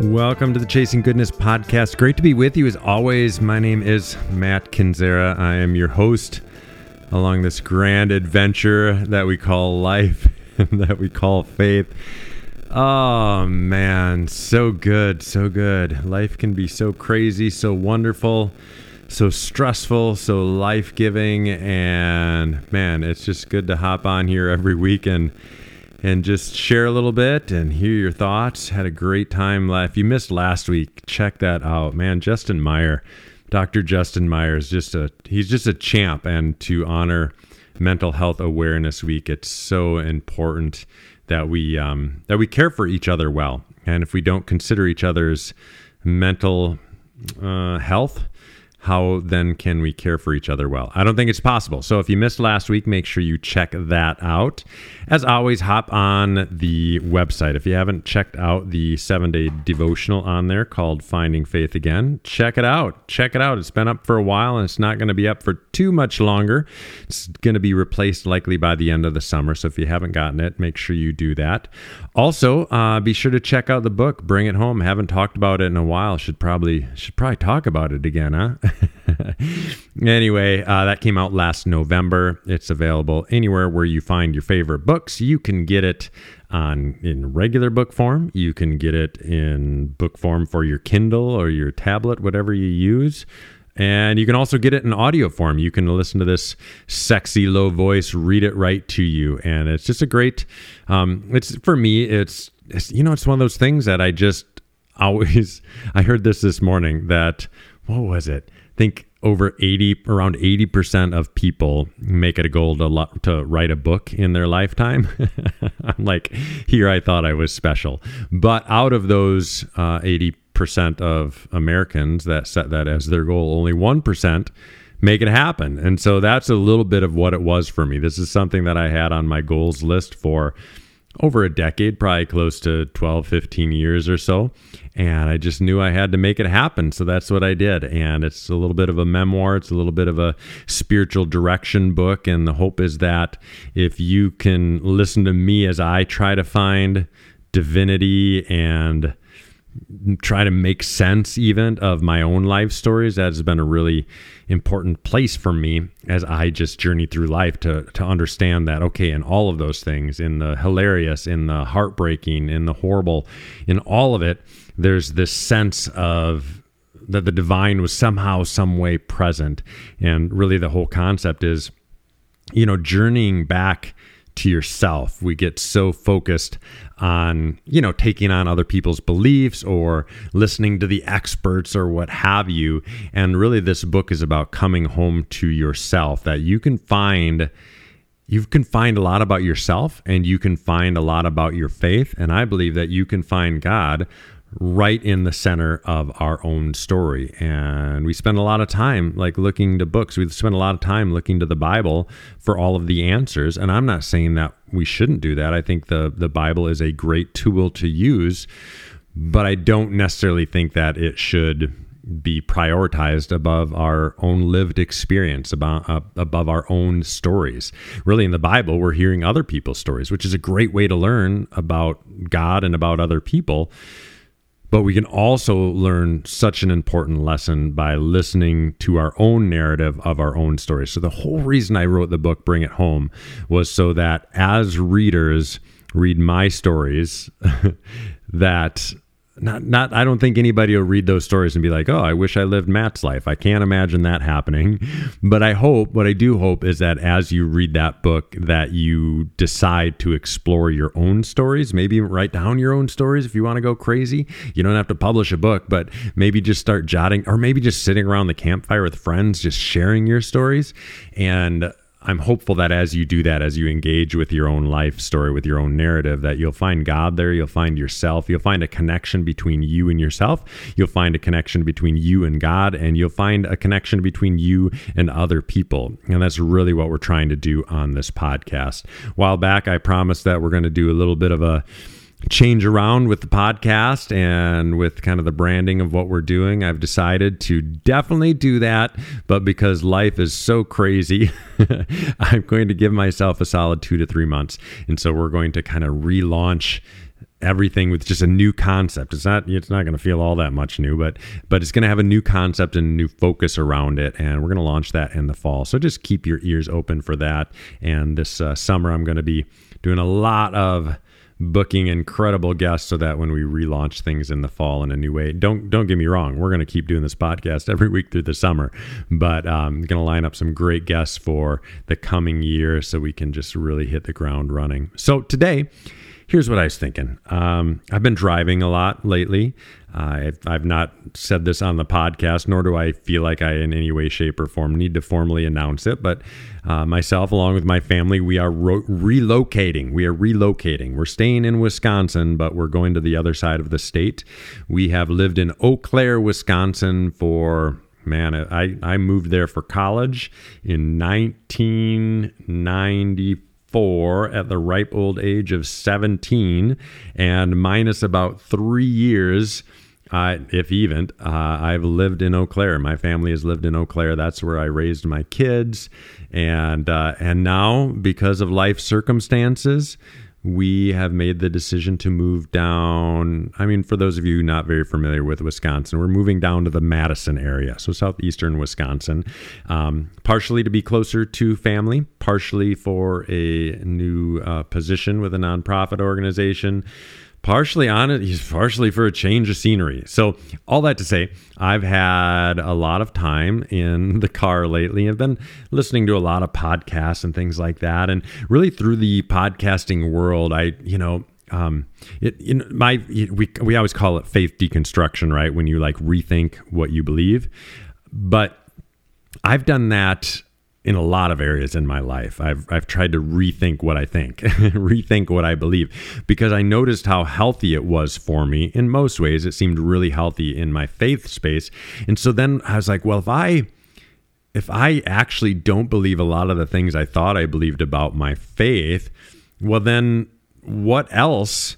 Welcome to the Chasing Goodness podcast. Great to be with you as always. My name is Matt Kendziera. I am your host along this grand adventure that we call life and that we call faith. Oh man, so good, so good. Life can be so crazy, so wonderful, so stressful, so life giving. And man, it's just good to hop on here every week and and just share a little bit and hear your thoughts. Had a great time. If you missed last week, check that out. Man, Justin Meyer Dr. Justin Meyer is just a he's just a champ and to honor mental health awareness week it's so important that we um, that we care for each other well and if we don't consider each other's mental uh, health how then can we care for each other well? I don't think it's possible. So if you missed last week, make sure you check that out. As always, hop on the website. If you haven't checked out the seven day devotional on there called Finding Faith Again, check it out. Check it out. It's been up for a while and it's not going to be up for too much longer. It's going to be replaced likely by the end of the summer. So if you haven't gotten it, make sure you do that. Also, uh, be sure to check out the book, Bring It Home. haven't talked about it in a while. Should probably should probably talk about it again, huh? anyway, uh, that came out last November. It's available anywhere where you find your favorite books. You can get it on in regular book form. You can get it in book form for your Kindle or your tablet, whatever you use. And you can also get it in audio form. You can listen to this sexy low voice read it right to you, and it's just a great. Um, it's for me. It's, it's you know it's one of those things that I just always. I heard this this morning that what was it? Think over 80 around 80% of people make it a goal to to write a book in their lifetime. I'm like here i thought i was special. But out of those uh, 80% of americans that set that as their goal only 1% make it happen. And so that's a little bit of what it was for me. This is something that i had on my goals list for over a decade, probably close to 12, 15 years or so. And I just knew I had to make it happen. So that's what I did. And it's a little bit of a memoir, it's a little bit of a spiritual direction book. And the hope is that if you can listen to me as I try to find divinity and try to make sense even of my own life stories that has been a really important place for me as I just journey through life to to understand that okay in all of those things in the hilarious in the heartbreaking in the horrible in all of it there's this sense of that the divine was somehow some way present. And really the whole concept is you know journeying back to yourself. We get so focused on, you know, taking on other people's beliefs or listening to the experts or what have you. And really, this book is about coming home to yourself that you can find. You can find a lot about yourself and you can find a lot about your faith. And I believe that you can find God right in the center of our own story. And we spend a lot of time like looking to books. We spend a lot of time looking to the Bible for all of the answers. And I'm not saying that we shouldn't do that. I think the the Bible is a great tool to use, but I don't necessarily think that it should be prioritized above our own lived experience, about, uh, above our own stories. Really, in the Bible, we're hearing other people's stories, which is a great way to learn about God and about other people but we can also learn such an important lesson by listening to our own narrative of our own story. So, the whole reason I wrote the book, Bring It Home, was so that as readers read my stories, that not not I don't think anybody will read those stories and be like, "Oh, I wish I lived Matt's life." I can't imagine that happening. But I hope, what I do hope is that as you read that book that you decide to explore your own stories, maybe write down your own stories if you want to go crazy. You don't have to publish a book, but maybe just start jotting or maybe just sitting around the campfire with friends just sharing your stories and I'm hopeful that as you do that, as you engage with your own life story, with your own narrative, that you'll find God there, you'll find yourself, you'll find a connection between you and yourself, you'll find a connection between you and God, and you'll find a connection between you and other people. And that's really what we're trying to do on this podcast. While back, I promised that we're going to do a little bit of a change around with the podcast and with kind of the branding of what we're doing. I've decided to definitely do that, but because life is so crazy, I'm going to give myself a solid two to three months. And so we're going to kind of relaunch everything with just a new concept. It's not it's not going to feel all that much new, but but it's going to have a new concept and a new focus around it, and we're going to launch that in the fall. So just keep your ears open for that. And this uh, summer, I'm going to be doing a lot of booking incredible guests so that when we relaunch things in the fall in a new way don't don't get me wrong we're going to keep doing this podcast every week through the summer but i'm um, going to line up some great guests for the coming year so we can just really hit the ground running so today here's what I was thinking. Um, I've been driving a lot lately. I've, I've, not said this on the podcast, nor do I feel like I, in any way, shape, or form, need to formally announce it. But uh, myself, along with my family, we are ro- relocating. We are relocating. We're staying in Wisconsin, but we're going to the other side of the state. We have lived in Eau Claire, Wisconsin for man, I, I moved there for college in 1994 four at the ripe old age of 17 and minus about three years uh, if even uh, i've lived in eau claire. My family has lived in eau claire. That's where i raised my kids. And uh, and now because of life circumstances we have made the decision to move down. I mean, for those of you not very familiar with Wisconsin, we're moving down to the Madison area, so southeastern Wisconsin, um, partially to be closer to family, partially for a new uh, position with a nonprofit organization partially on it he's partially for a change of scenery. So all that to say i've had a lot of time in the car lately. I've been listening to a lot of podcasts and things like that. And really through the podcasting world i you know um, it in my we we always call it faith deconstruction, right? When you like rethink what you believe, but I've done that in a lot of areas in my life. I've I've tried to rethink what I think, rethink what I believe because I noticed how healthy it was for me in most ways. It seemed really healthy in my faith space. And so then I was like, well, if I if I actually don't believe a lot of the things I thought I believed about my faith, well then what else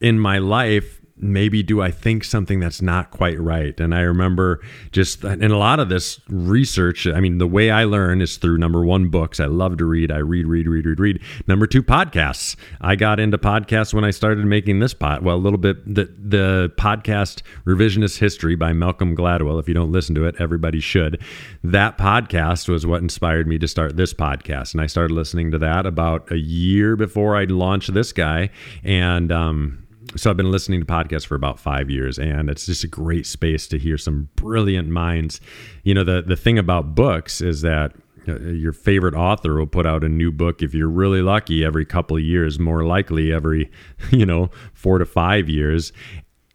in my life maybe do I think something that's not quite right? And I remember just in a lot of this research, I mean, the way I learn is through number one, books. I love to read. I read, read, read, read, read. Number two, podcasts. I got into podcasts when I started making this pot. Well, a little bit the the podcast Revisionist History by Malcolm Gladwell. If you don't listen to it, everybody should. That podcast was what inspired me to start this podcast. And I started listening to that about a year before I launched this guy. And um so I've been listening to podcasts for about five years, and it's just a great space to hear some brilliant minds. You know, the the thing about books is that uh, your favorite author will put out a new book if you're really lucky every couple of years, more likely every you know four to five years.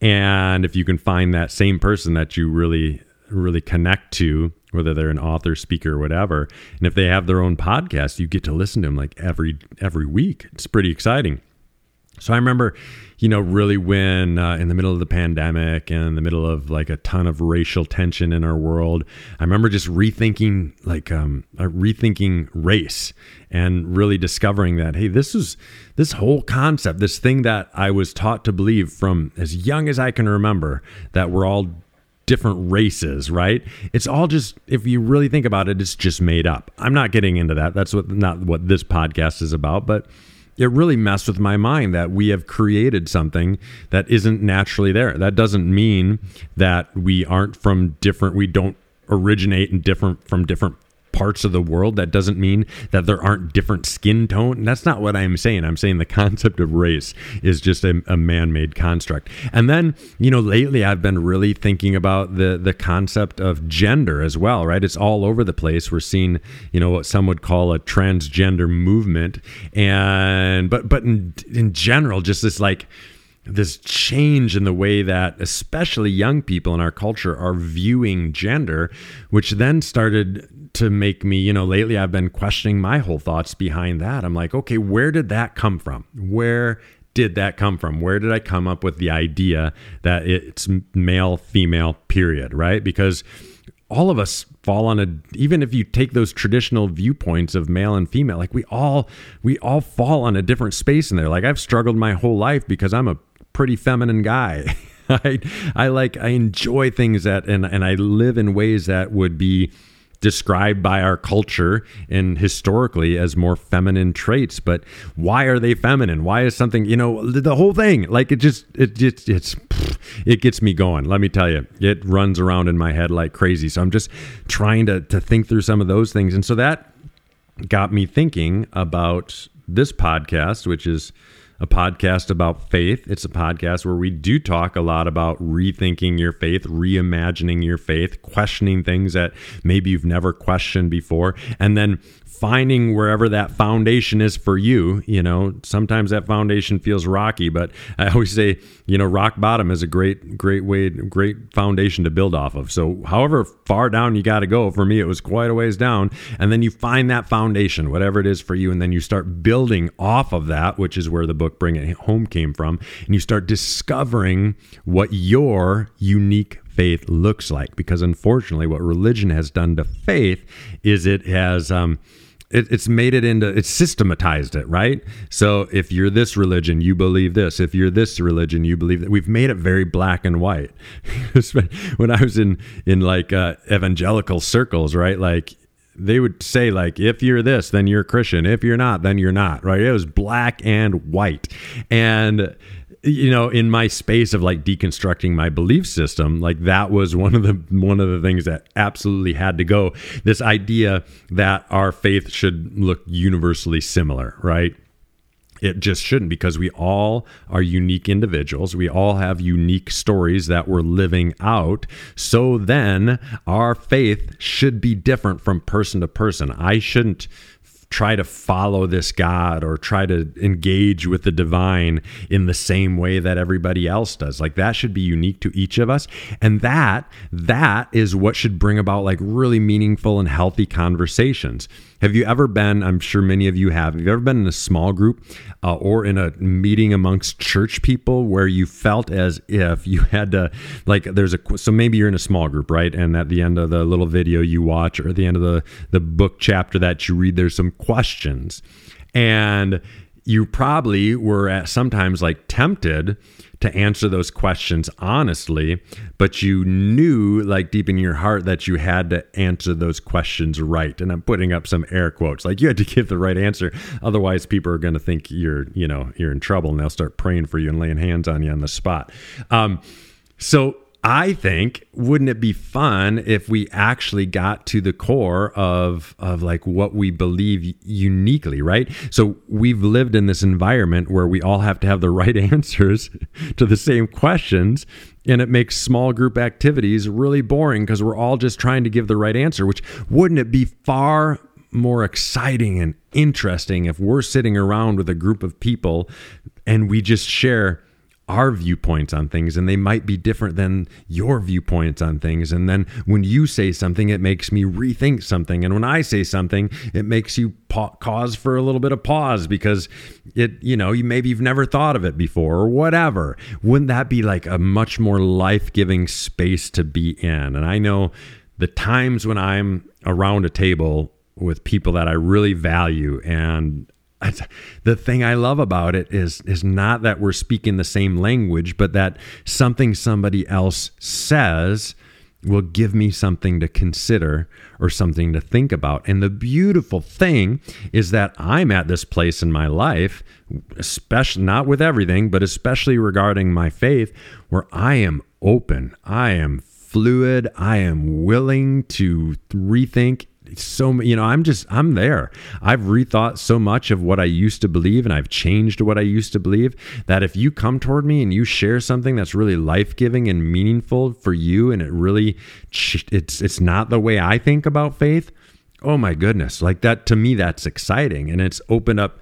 And if you can find that same person that you really really connect to whether they're an author speaker or whatever and if they have their own podcast you get to listen to them like every every week it's pretty exciting so I remember, you know, really when uh, in the middle of the pandemic and in the middle of like a ton of racial tension in our world, I remember just rethinking, like, um, uh, rethinking race and really discovering that, hey, this is this whole concept, this thing that I was taught to believe from as young as I can remember that we're all different races, right? It's all just if you really think about it, it's just made up. I'm not getting into that. That's what not what this podcast is about, but it really messed with my mind that we have created something that isn't naturally there. That doesn't mean that we aren't from different, we don't originate in different from different parts of the world. That doesn't mean that there aren't different skin tone. That's not what I'm saying. I'm saying the concept of race is just a, a man-made construct. And then, you know, lately I've been really thinking about the the concept of gender as well, right? It's all over the place. We're seeing, you know, what some would call a transgender movement. And but but in in general, just this like this change in the way that especially young people in our culture are viewing gender which then started to make me, you know, lately I've been questioning my whole thoughts behind that. I'm like, okay, where did that come from? Where did that come from? Where did I come up with the idea that it's male, female, period, right? Because all of us fall on a even if you take those traditional viewpoints of male and female like we all we all fall on a different space in there like i've struggled my whole life because i'm a pretty feminine guy I, I like I enjoy things that and and I live in ways that would be described by our culture and historically as more feminine traits but why are they feminine? Why is something you know the whole thing like it just it just it's it gets me going let me tell you. It runs around in my head like crazy. So i'm just trying to to think through some of those things. And so that got me thinking about this podcast which is a podcast about faith. It's a podcast where we do talk a lot about rethinking your faith, reimagining your faith, questioning things that maybe you've never questioned before, and then finding wherever that foundation is for you. You know, sometimes that foundation feels rocky, but I always say, you know, rock bottom is a great, great way, great foundation to build off of. So, however far down you got to go, for me, it was quite a ways down. And then you find that foundation, whatever it is for you, and then you start building off of that, which is where the book Bring It Home came from. And you start discovering what your unique faith looks like. Because unfortunately, what religion has done to faith is it has, um, it, it's made it into it's systematized it right so if you're this religion you believe this if you're this religion you believe that we've made it very black and white when i was in in like uh, evangelical circles right like they would say like if you're this then you're christian. If you're not then you're not right? It was black and white. And you know in my space of like deconstructing my belief system like that was one of the one of the things that absolutely had to go. This idea that our faith should look universally similar right it just shouldn't because we all are unique individuals. We all have unique stories that we're living out. So then our faith should be different from person to person. I shouldn't try to follow this God or try to engage with the divine in the same way that everybody else does. Like that should be unique to each of us. And that that is what should bring about like really meaningful and healthy conversations. Have you ever been, I'm sure many of you have, have you ever been in a small group uh, or in a meeting amongst church people where you felt as if you had to, like, there's a, so maybe you're in a small group, right? And at the end of the little video you watch or at the end of the, the book chapter that you read, there's some questions. And you probably were at sometimes like tempted to answer those questions honestly, but you knew, like deep in your heart, that you had to answer those questions right. And I'm putting up some air quotes, like you had to give the right answer. Otherwise, people are going to think you're, you know, you're in trouble, and they'll start praying for you and laying hands on you on the spot. Um, so I think wouldn't it be fun if we actually got to the core of of like what we believe uniquely, right? So we've lived in this environment where we all have to have the right answers to the same questions and it makes small group activities really boring because we're all just trying to give the right answer, which wouldn't it be far more exciting and interesting if we're sitting around with a group of people and we just share our viewpoints on things and they might be different than your viewpoints on things. And then when you say something it makes me rethink something. And when i say something it makes you pa- cause for a little bit of pause because it you know you maybe you've never thought of it before or whatever. Wouldn't that be like a much more life-giving space to be in? And i know the times when i'm around a table with people that I really value and the thing I love about it is is not that we're speaking the same language, but that something somebody else says will give me something to consider or something to think about. And the beautiful thing is that I'm at this place in my life, especially not with everything, but especially regarding my faith, where I am open. I am fluid. I am willing to rethink so you know i'm just i'm there. I've rethought so much of what i used to believe and i've changed what i used to believe that if you come toward me and you share something that's really life-giving and meaningful for you and it really it's it's not the way i think about faith oh my goodness like that to me that's exciting and it's opened up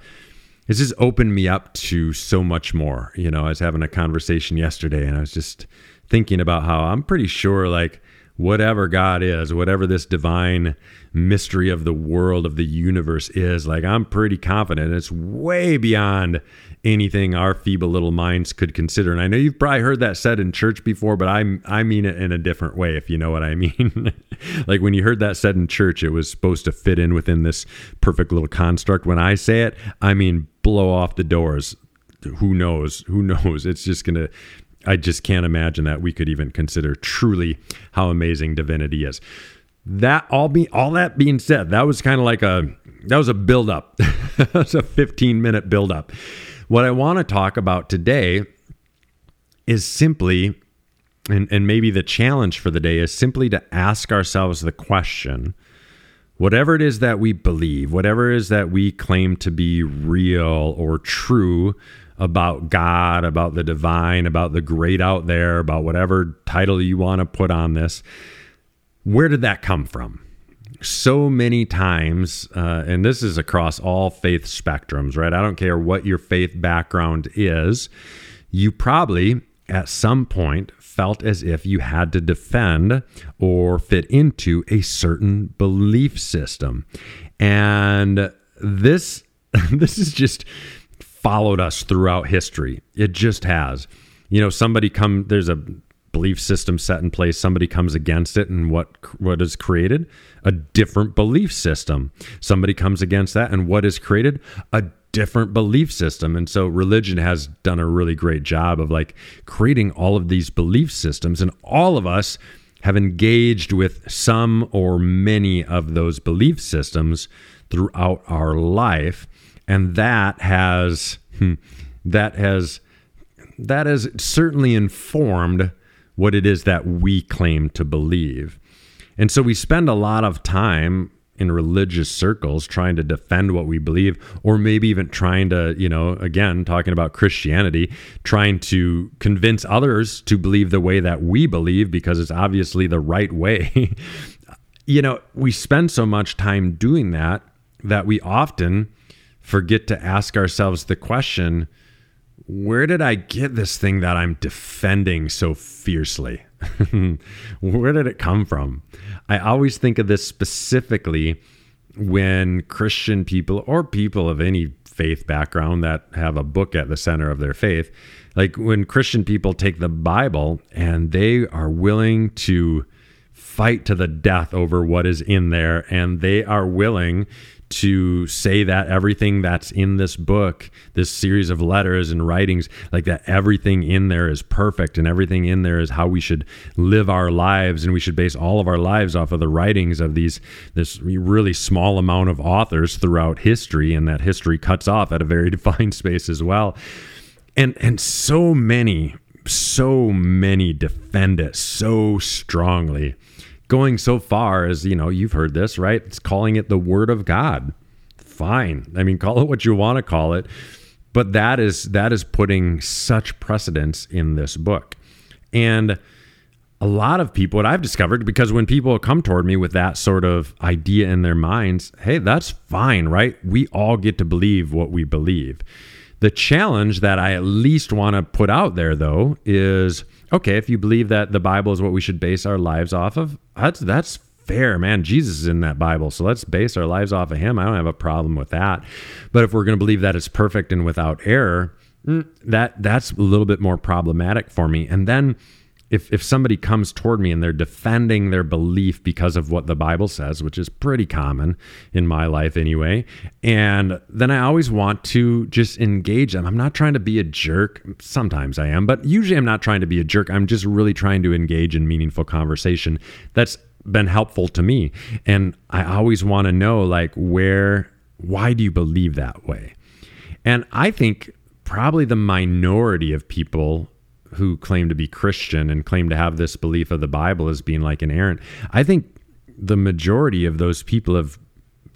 it's just opened me up to so much more. You know i was having a conversation yesterday and i was just thinking about how i'm pretty sure like whatever God is, whatever this divine mystery of the world, of the universe is, like I'm pretty confident it's way beyond anything our feeble little minds could consider. And I know you've probably heard that said in church before, but I I mean it in a different way, if you know what I mean. like when you heard that said in church, it was supposed to fit in within this perfect little construct. When I say it, I mean blow off the doors. Who knows? Who knows? It's just gonna I just can't imagine that we could even consider truly how amazing divinity is. That all be all that being said, that was kind of like a that was a build up. that was a 15 minute build up. What I want to talk about today is simply and, and maybe the challenge for the day is simply to ask ourselves the question whatever it is that we believe, whatever it is that we claim to be real or true about God, about the divine, about the great out there, about whatever title you want to put on this. Where did that come from? So many times, uh, and this is across all faith spectrums, right? I don't care what your faith background is, you probably at some point felt as if you had to defend or fit into a certain belief system. And this this is just followed us throughout history. It just has. You know, somebody come there's a belief system set in place, somebody comes against it and what what is created? A different belief system. Somebody comes against that and what is created? A different belief system. And so religion has done a really great job of like creating all of these belief systems and all of us have engaged with some or many of those belief systems throughout our life and that has hmm, that has that has certainly informed what it is that we claim to believe. And so we spend a lot of time in religious circles trying to defend what we believe or maybe even trying to you know again talking about christianity trying to convince others to believe the way that we believe because it's obviously the right way you know we spend so much time doing that that we often forget to ask ourselves the question where did I get this thing that I'm defending so fiercely? where did it come from? I always think of this specifically when Christian people or people of any faith background that have a book at the center of their faith, like when Christian people take the Bible and they are willing to fight to the death over what is in there and they are willing to say that everything that's in this book, this series of letters and writings, like that everything in there is perfect and everything in there is how we should live our lives and we should base all of our lives off of the writings of these this really small amount of authors throughout history and that history cuts off at a very defined space as well. And and so many so many defend it so strongly going so far as, you know, you've heard this, right? It's calling it the word of God. Fine. I mean, call it what you want to call it. But that is that is putting such precedence in this book. And a lot of people, what I've discovered, because when people come toward me with that sort of idea in their minds, hey, that's fine, right? We all get to believe what we believe. The challenge that I at least want to put out there, though, is okay, if you believe that the Bible is what we should base our lives off of, that's that's fair, man. Jesus is in that Bible, so let's base our lives off of him. I don't have a problem with that. But if we're going to believe that it's perfect and without error, mm, that that's a little bit more problematic for me. And then if if somebody comes toward me and they're defending their belief because of what the Bible says, which is pretty common in my life anyway, and then I always want to just engage them. I'm not trying to be a jerk. Sometimes I am, but usually I'm not trying to be a jerk. I'm just really trying to engage in meaningful conversation. That's been helpful to me. And I always want to know like where why do you believe that way? And I think probably the minority of people who claim to be Christian and claim to have this belief of the Bible as being like inerrant. I think the majority of those people have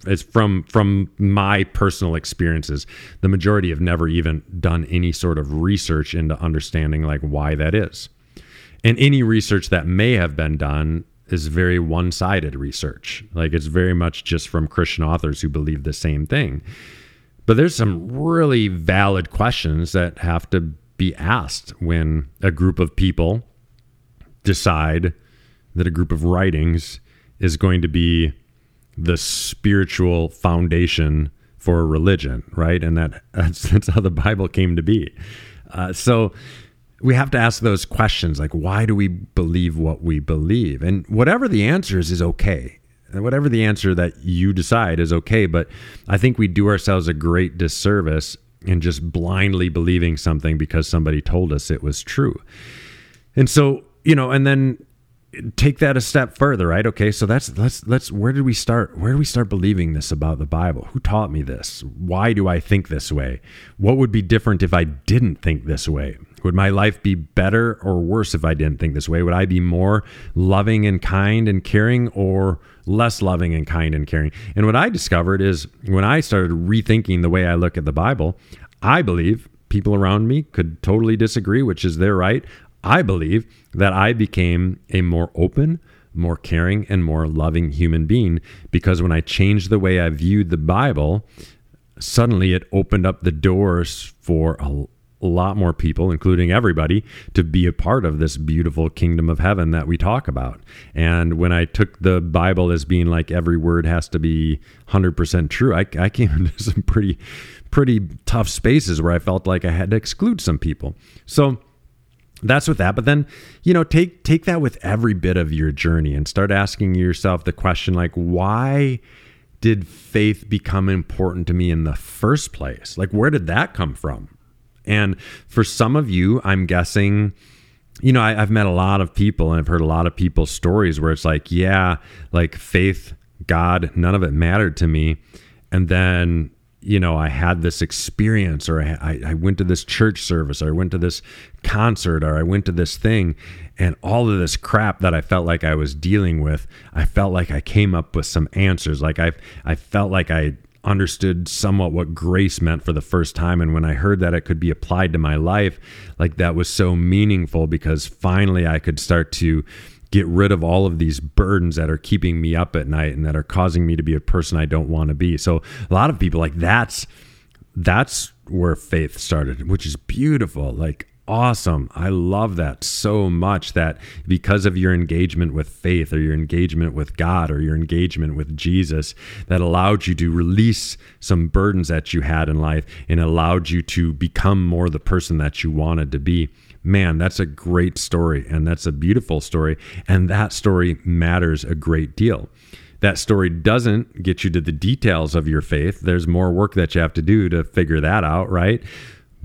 is from from my personal experiences the majority have never even done any sort of research into understanding like why that is and any research that may have been done is very one-sided research like it's very much just from christian authors who believe the same thing but there's some really valid questions that have to be asked when a group of people decide that a group of writings is going to be the spiritual foundation for a religion, right? And that that's, that's how the Bible came to be. Uh, so we have to ask those questions like, why do we believe what we believe? And whatever the answer is, is okay. And whatever the answer that you decide is okay. But I think we do ourselves a great disservice in just blindly believing something because somebody told us it was true. And so, you know, and then take that a step further, right? Okay, so that's let's let's where did we start? Where do we start believing this about the Bible? Who taught me this? Why do I think this way? What would be different if I didn't think this way? Would my life be better or worse if I didn't think this way? Would I be more loving and kind and caring or less loving and kind and caring? And what I discovered is when I started rethinking the way I look at the Bible, I believe people around me could totally disagree, which is their right. I believe that I became a more open, more caring, and more loving human being because when I changed the way I viewed the Bible, suddenly it opened up the doors for a a lot more people, including everybody, to be a part of this beautiful kingdom of heaven that we talk about. And when I took the Bible as being like every word has to be 100% true, I, I came into some pretty, pretty tough spaces where I felt like I had to exclude some people. So, that's with that but then you know take take that with every bit of your journey and start asking yourself the question like why did faith become important to me in the first place like where did that come from and for some of you, I'm guessing, you know, I, have met a lot of people and I've heard a lot of people's stories where it's like, yeah, like faith, God, none of it mattered to me. And then, you know, I had this experience or I, I went to this church service or I went to this concert or I went to this thing and all of this crap that I felt like I was dealing with, I felt like I came up with some answers. Like I, I felt like I understood somewhat what grace meant for the first time. And when I heard that it could be applied to my life, like that was so meaningful because finally I could start to get rid of all of these burdens that are keeping me up at night and that are causing me to be a person I don't want to be. So a lot of people like that's that's where faith started, which is beautiful. Like awesome. I love that so much that because of your engagement with faith or your engagement with God or your engagement with Jesus, that allowed you to release some burdens that you had in life and allowed you to become more the person that you wanted to be. Man, that's a great story and that's a beautiful story. And that story matters a great deal that story doesn't get you to the details of your faith. There's more work that you have to do to figure that out, right?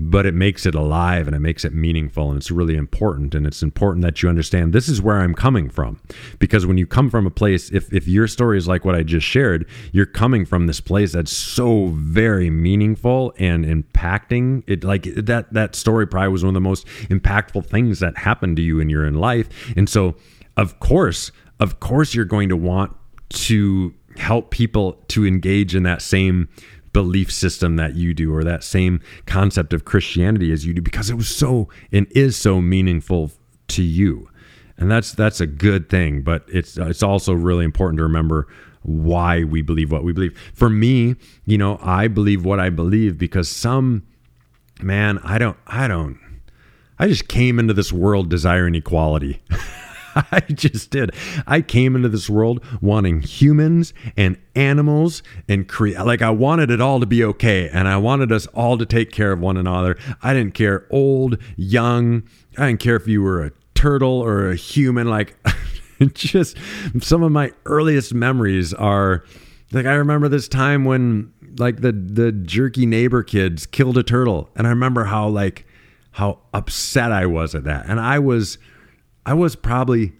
But it makes it alive and it makes it meaningful and it's really important and it's important that you understand this is where i'm coming from. Because when you come from a place if, if your story is like what i just shared you're coming from this place that's so very meaningful and impacting. It like that that story probably was one of the most impactful things that happened to you in your in life. And so of course of course you're going to want to help people to engage in that same belief system that you do or that same concept of Christianity as you do because it was so and is so meaningful to you. And that's that's a good thing, but it's it's also really important to remember why we believe what we believe. For me, you know, I believe what I believe because some man, I don't I don't I just came into this world desiring equality. I just did. I came into this world wanting humans and animals and create like I wanted it all to be okay and I wanted us all to take care of one another. I didn't care old, young. I didn't care if you were a turtle or a human like just some of my earliest memories are like I remember this time when like the the jerky neighbor kids killed a turtle and I remember how like how upset I was at that. And I was I was probably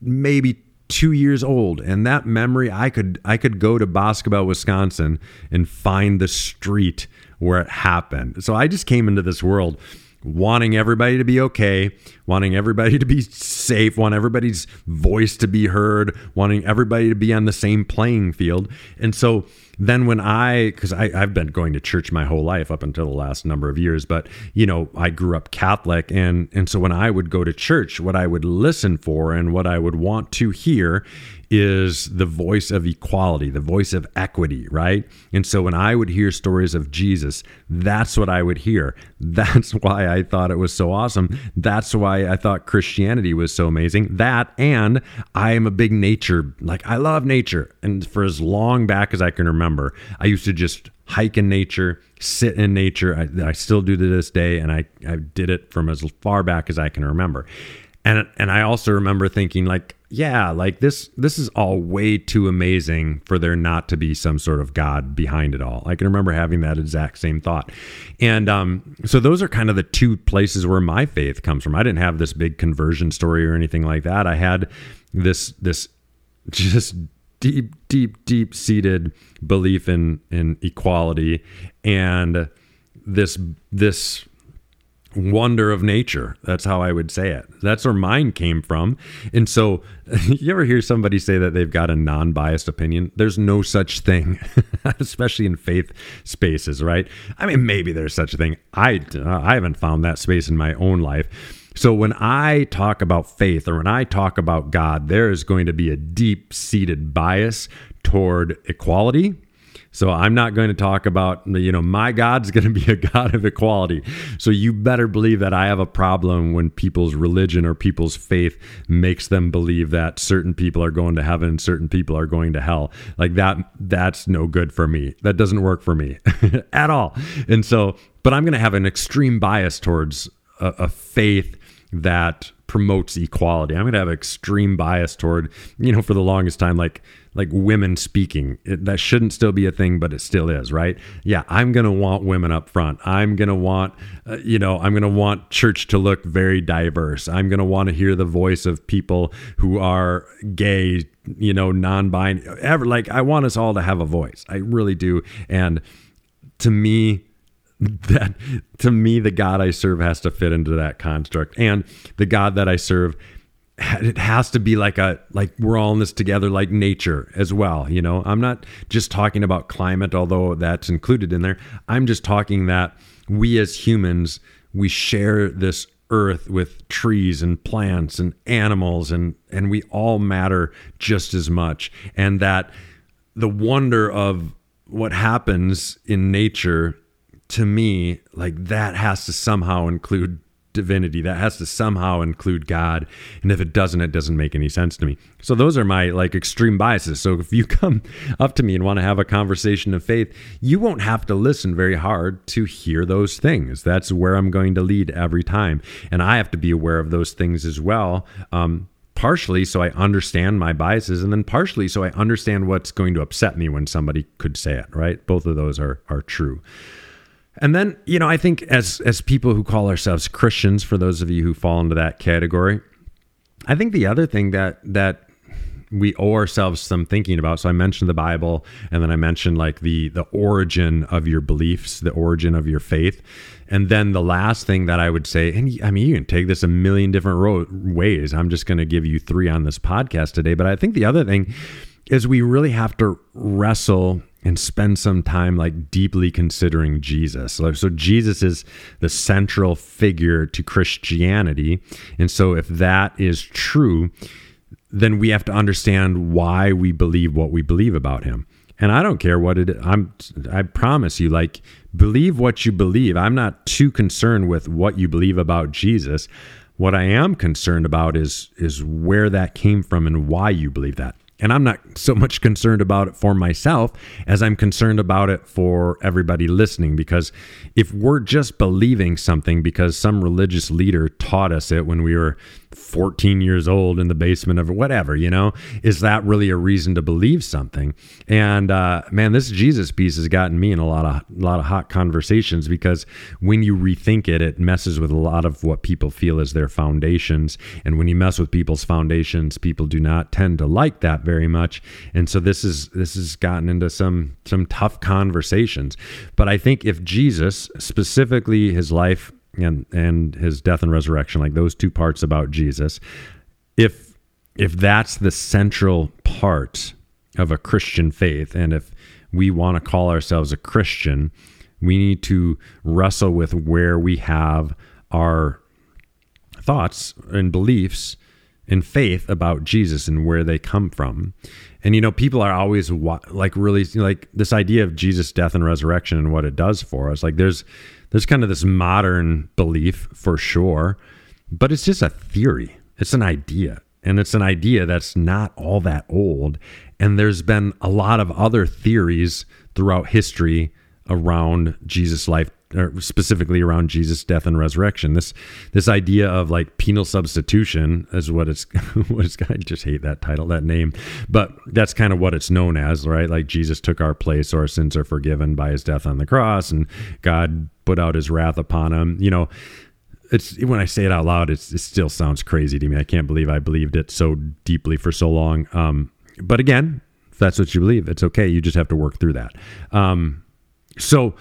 maybe two years old and that memory i could i could go to boscobel wisconsin and find the street where it happened. So i just came into this world wanting everybody to be okay wanting everybody to be safe want everybody's voice to be heard wanting everybody to be on the same playing field and so then when I, because I've been going to church my whole life up until the last number of years, but you know, I grew up Catholic, and and so when I would go to church, what I would listen for and what I would want to hear is the voice of equality, the voice of equity, right? And so when I would hear stories of Jesus, that's what I would hear. That's why I thought it was so awesome. That's why I thought Christianity was so amazing. That and I am a big nature, like I love nature. And for as long back as I can remember, I used to just hike in nature, sit in nature. I, I still do to this day, and I, I did it from as far back as I can remember. And and I also remember thinking like, yeah, like this this is all way too amazing for there not to be some sort of God behind it all. I can remember having that exact same thought. And um, so those are kind of the two places where my faith comes from. I didn't have this big conversion story or anything like that. I had this this just deep, deep, deep seated belief in in equality and this this wonder of nature. That's how I would say it. That's where mine came from. And so, you ever hear somebody say that they've got a non biased opinion? There's no such thing, especially in faith spaces, right? I mean, maybe there's such a thing. I, uh, I haven't found that space in my own life. So, when I talk about faith or when I talk about God, there is going to be a deep seated bias toward equality so I'm not going to talk about, you know, my God's going to be a God of equality. So you better believe that I have a problem when people's religion or people's faith makes them believe that certain people are going to heaven, certain people are going to hell. Like that, that's no good for me. That doesn't work for me at all. And so, but I'm going to have an extreme bias towards a, a faith that promotes equality. I'm going to have extreme bias toward, you know, for the longest time, like like women speaking. It, that shouldn't still be a thing, but it still is, right? Yeah, I'm going to want women up front. I'm going to want, uh, you know, I'm going to want church to look very diverse. I'm going to want to hear the voice of people who are gay, you know, non-binary. Ever like I want us all to have a voice. I really do. And to me, that to me the god i serve has to fit into that construct and the god that i serve it has to be like a like we're all in this together like nature as well you know? I'm not just talking about climate although that's included in there. I'm just talking that we as humans we share this earth with trees and plants and animals and and we all matter just as much. And that the wonder of what happens in nature to me, like that has to somehow include divinity. That has to somehow include God. And if it doesn't, it doesn't make any sense to me. So those are my like extreme biases. So if you come up to me and want to have a conversation of faith, you won't have to listen very hard to hear those things. That's where I'm going to lead every time. And I have to be aware of those things as well. Um, partially so I understand my biases, and then partially so I understand what's going to upset me when somebody could say it, right? Both of those are are true. And then, you know, I think as as people who call ourselves Christians, for those of you who fall into that category, I think the other thing that that we owe ourselves some thinking about. So I mentioned the Bible, and then I mentioned like the the origin of your beliefs, the origin of your faith, and then the last thing that I would say, and I mean you can take this a million different ro- ways. I'm just going to give you three on this podcast today, but I think the other thing is we really have to wrestle and spend some time like deeply considering Jesus. So, so, Jesus is the central figure to Christianity. And so if that is true, then we have to understand why we believe what we believe about him. And I don't care what it I'm I promise you like believe what you believe. I'm not too concerned with what you believe about Jesus. What I am concerned about is is where that came from and why you believe that. And I'm not so much concerned about it for myself as I'm concerned about it for everybody listening. Because if we're just believing something because some religious leader taught us it when we were 14 years old in the basement of whatever, you know, is that really a reason to believe something? And uh, man, this Jesus piece has gotten me in a lot of a lot of hot conversations because when you rethink it, it messes with a lot of what people feel as their foundations. And when you mess with people's foundations, people do not tend to like that very much. And so this is this has gotten into some some tough conversations. But I think if Jesus, specifically his life and and his death and resurrection like those two parts about Jesus if if that's the central part of a Christian faith and if we want to call ourselves a Christian we need to wrestle with where we have our thoughts and beliefs and faith about Jesus and where they come from. And you know, people are always like really like this idea of Jesus' death and resurrection and what it does for us. Like there's there's kind of this modern belief for sure, but it's just a theory. It's an idea. And it's an idea that's not all that old. And there's been a lot of other theories throughout history around Jesus' life, or specifically around Jesus' death and resurrection. This this idea of like penal substitution is what it's what it's. I just hate that title, that name, but that's kind of what it's known as, right? Like Jesus took our place, so our sins are forgiven by His death on the cross, and God put out His wrath upon Him. You know, it's when I say it out loud, it still sounds crazy to me. I can't believe I believed it so deeply for so long. Um, but again, that's what you believe, it's okay. You just have to work through that. Um, so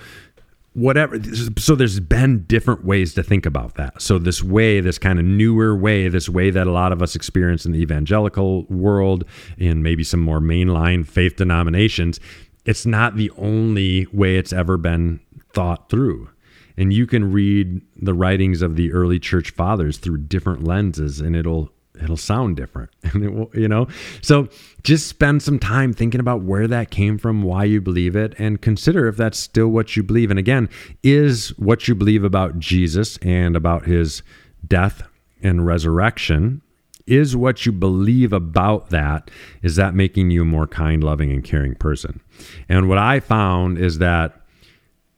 whatever so there's been different ways to think about that. So this way this kind of newer way this way that a lot of us experience in the evangelical world in maybe some more mainline faith denominations it's not the only way it's ever been thought through. And you can read the writings of the early church fathers through different lenses and it'll it'll sound different. And it will you know? So just spend some time thinking about where that came from why you believe it and consider if that's still what you believe. And again is what you believe about jesus and about his death and resurrection is what you believe about that is that making you a more kind loving and caring person? And what i found is that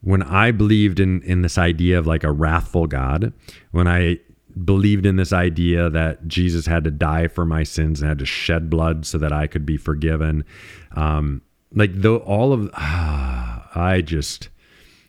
when I believed in in this idea of like a wrathful God, when I believed in this idea that Jesus had to die for my sins and had to shed blood so that I could be forgiven, um, like though all of ah, I just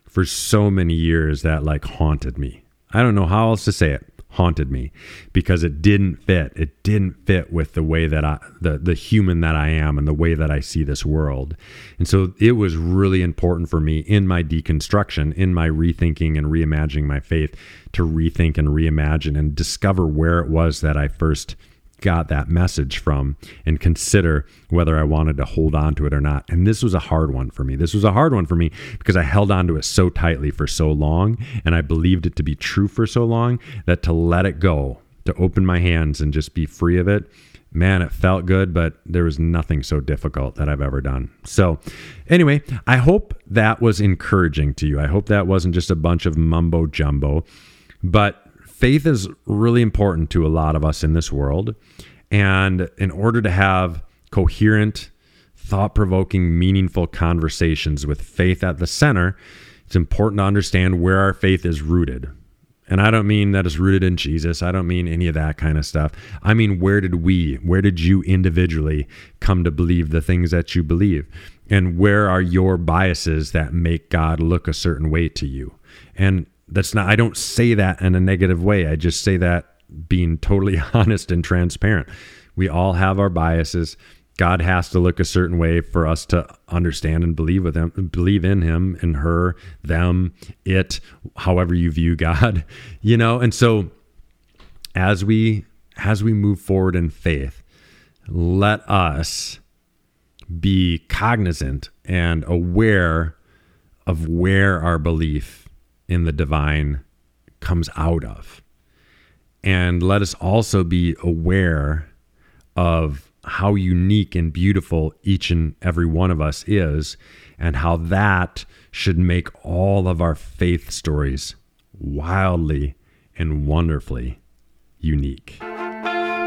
for so many years that like haunted me. I don't know how else to say it haunted me because it didn't fit. It didn't fit with the way that I the the human that I am and the way that I see this world. And so it was really important for me in my deconstruction, in my rethinking and reimagining my faith to rethink and reimagine and discover where it was that I first got that message from and consider whether I wanted to hold on to it or not. And this was a hard one for me. This was a hard one for me because I held on to it so tightly for so long and I believed it to be true for so long that to let it go, to open my hands and just be free of it, man, it felt good, but there was nothing so difficult that I've ever done. So, anyway, I hope that was encouraging to you. I hope that wasn't just a bunch of mumbo jumbo, but faith is really important to a lot of us in this world. And in order to have coherent, thought provoking, meaningful conversations with faith at the center, it's important to understand where our faith is rooted. And I don't mean that it's rooted in Jesus. I don't mean any of that kind of stuff. I mean, where did we, where did you individually come to believe the things that you believe? And where are your biases that make God look a certain way to you? And that's not, I don't say that in a negative way. I just say that being totally honest and transparent. We all have our biases. God has to look a certain way for us to understand and believe with him, believe in him and her, them, it, however you view God, you know? And so as we as we move forward in faith, let us be cognizant and aware of where our belief in the divine comes out of. And let us also be aware of how unique and beautiful each and every one of us is, and how that should make all of our faith stories wildly and wonderfully unique.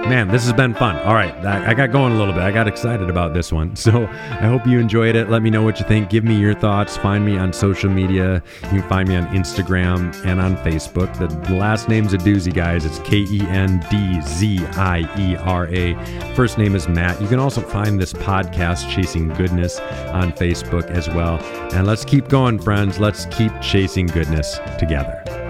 Man, this has been fun. All right, I, got going a little bit. I got excited about this one. So I hope you enjoyed it. Let me know what you think. Give me your thoughts. Find me on social media. You can find me on Instagram and on Facebook. The last name's a doozy, guys. It's K E N D Z I E R A. First name is Matt. You can also find this podcast, Chasing Goodness, on Facebook as well. And let's keep going, friends. Let's keep chasing goodness together.